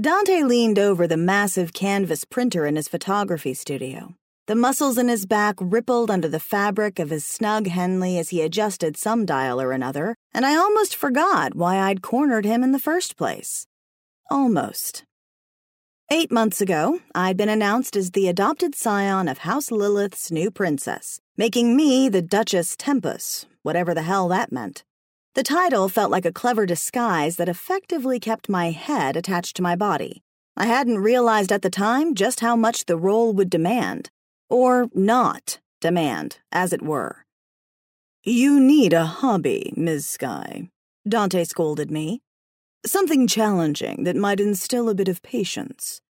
Dante leaned over the massive canvas printer in his photography studio. The muscles in his back rippled under the fabric of his snug Henley as he adjusted some dial or another, and I almost forgot why I'd cornered him in the first place. Almost. Eight months ago, I'd been announced as the adopted scion of House Lilith's new princess, making me the Duchess Tempus, whatever the hell that meant. The title felt like a clever disguise that effectively kept my head attached to my body. I hadn't realized at the time just how much the role would demand, or not demand, as it were. You need a hobby, Ms. Skye, Dante scolded me. Something challenging that might instill a bit of patience.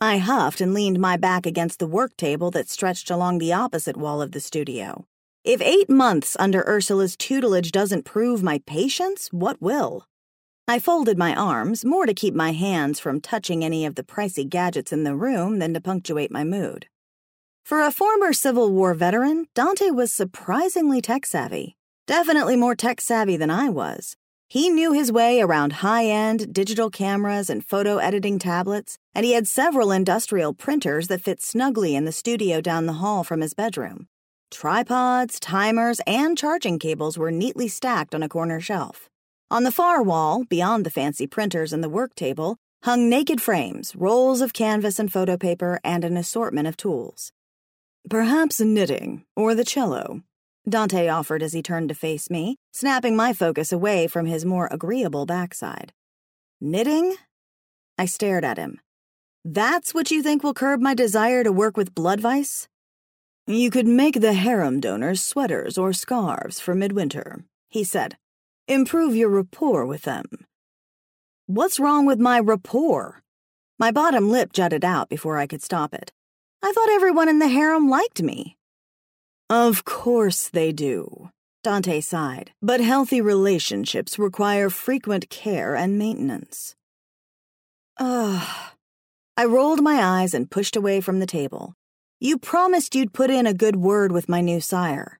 I huffed and leaned my back against the work table that stretched along the opposite wall of the studio. If eight months under Ursula's tutelage doesn't prove my patience, what will? I folded my arms, more to keep my hands from touching any of the pricey gadgets in the room than to punctuate my mood. For a former Civil War veteran, Dante was surprisingly tech savvy. Definitely more tech savvy than I was. He knew his way around high end digital cameras and photo editing tablets, and he had several industrial printers that fit snugly in the studio down the hall from his bedroom. Tripods, timers, and charging cables were neatly stacked on a corner shelf. On the far wall, beyond the fancy printers and the work table, hung naked frames, rolls of canvas and photo paper, and an assortment of tools. Perhaps knitting, or the cello, Dante offered as he turned to face me, snapping my focus away from his more agreeable backside. Knitting? I stared at him. That's what you think will curb my desire to work with Bloodvice? You could make the harem donors sweaters or scarves for midwinter, he said. Improve your rapport with them. What's wrong with my rapport? My bottom lip jutted out before I could stop it. I thought everyone in the harem liked me. Of course they do, Dante sighed, but healthy relationships require frequent care and maintenance. Ugh. I rolled my eyes and pushed away from the table. You promised you'd put in a good word with my new sire.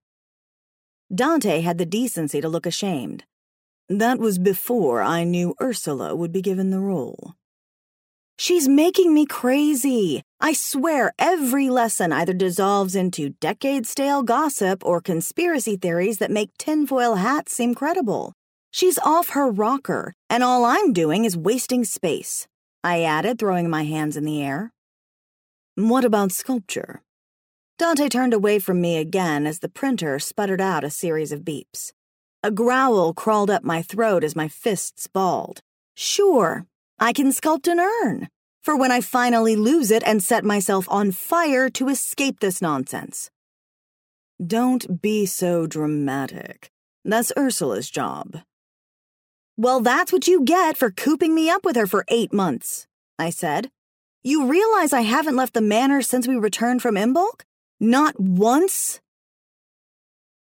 Dante had the decency to look ashamed. That was before I knew Ursula would be given the role. She's making me crazy. I swear every lesson either dissolves into decade stale gossip or conspiracy theories that make tinfoil hats seem credible. She's off her rocker, and all I'm doing is wasting space. I added, throwing my hands in the air. What about sculpture? Dante turned away from me again as the printer sputtered out a series of beeps. A growl crawled up my throat as my fists balled. Sure, I can sculpt an urn for when I finally lose it and set myself on fire to escape this nonsense. Don't be so dramatic. That's Ursula's job. Well, that's what you get for cooping me up with her for eight months, I said. You realize I haven't left the manor since we returned from Imbolc? Not once?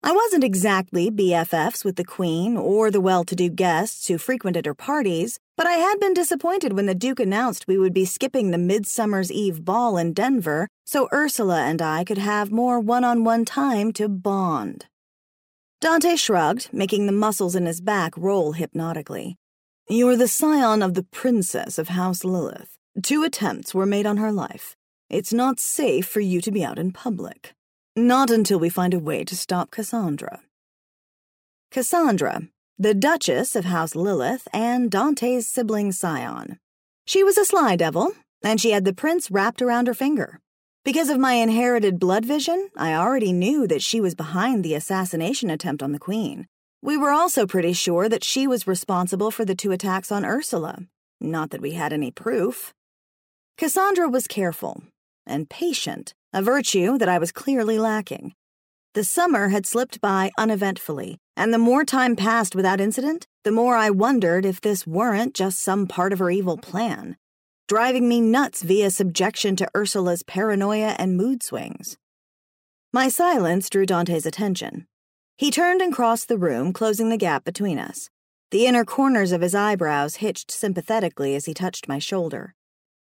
I wasn't exactly BFFs with the Queen or the well to do guests who frequented her parties, but I had been disappointed when the Duke announced we would be skipping the Midsummer's Eve ball in Denver so Ursula and I could have more one on one time to bond. Dante shrugged, making the muscles in his back roll hypnotically. You're the scion of the Princess of House Lilith. Two attempts were made on her life. It's not safe for you to be out in public. Not until we find a way to stop Cassandra. Cassandra, the Duchess of House Lilith and Dante's sibling scion. She was a sly devil, and she had the prince wrapped around her finger. Because of my inherited blood vision, I already knew that she was behind the assassination attempt on the Queen. We were also pretty sure that she was responsible for the two attacks on Ursula. Not that we had any proof. Cassandra was careful and patient a virtue that I was clearly lacking. The summer had slipped by uneventfully, and the more time passed without incident, the more I wondered if this weren't just some part of her evil plan, driving me nuts via subjection to Ursula's paranoia and mood swings. My silence drew Dante's attention. He turned and crossed the room, closing the gap between us. The inner corners of his eyebrows hitched sympathetically as he touched my shoulder.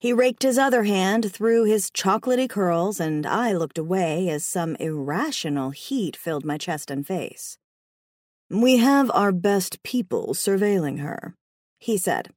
He raked his other hand through his chocolaty curls, and I looked away as some irrational heat filled my chest and face. We have our best people surveilling her, he said.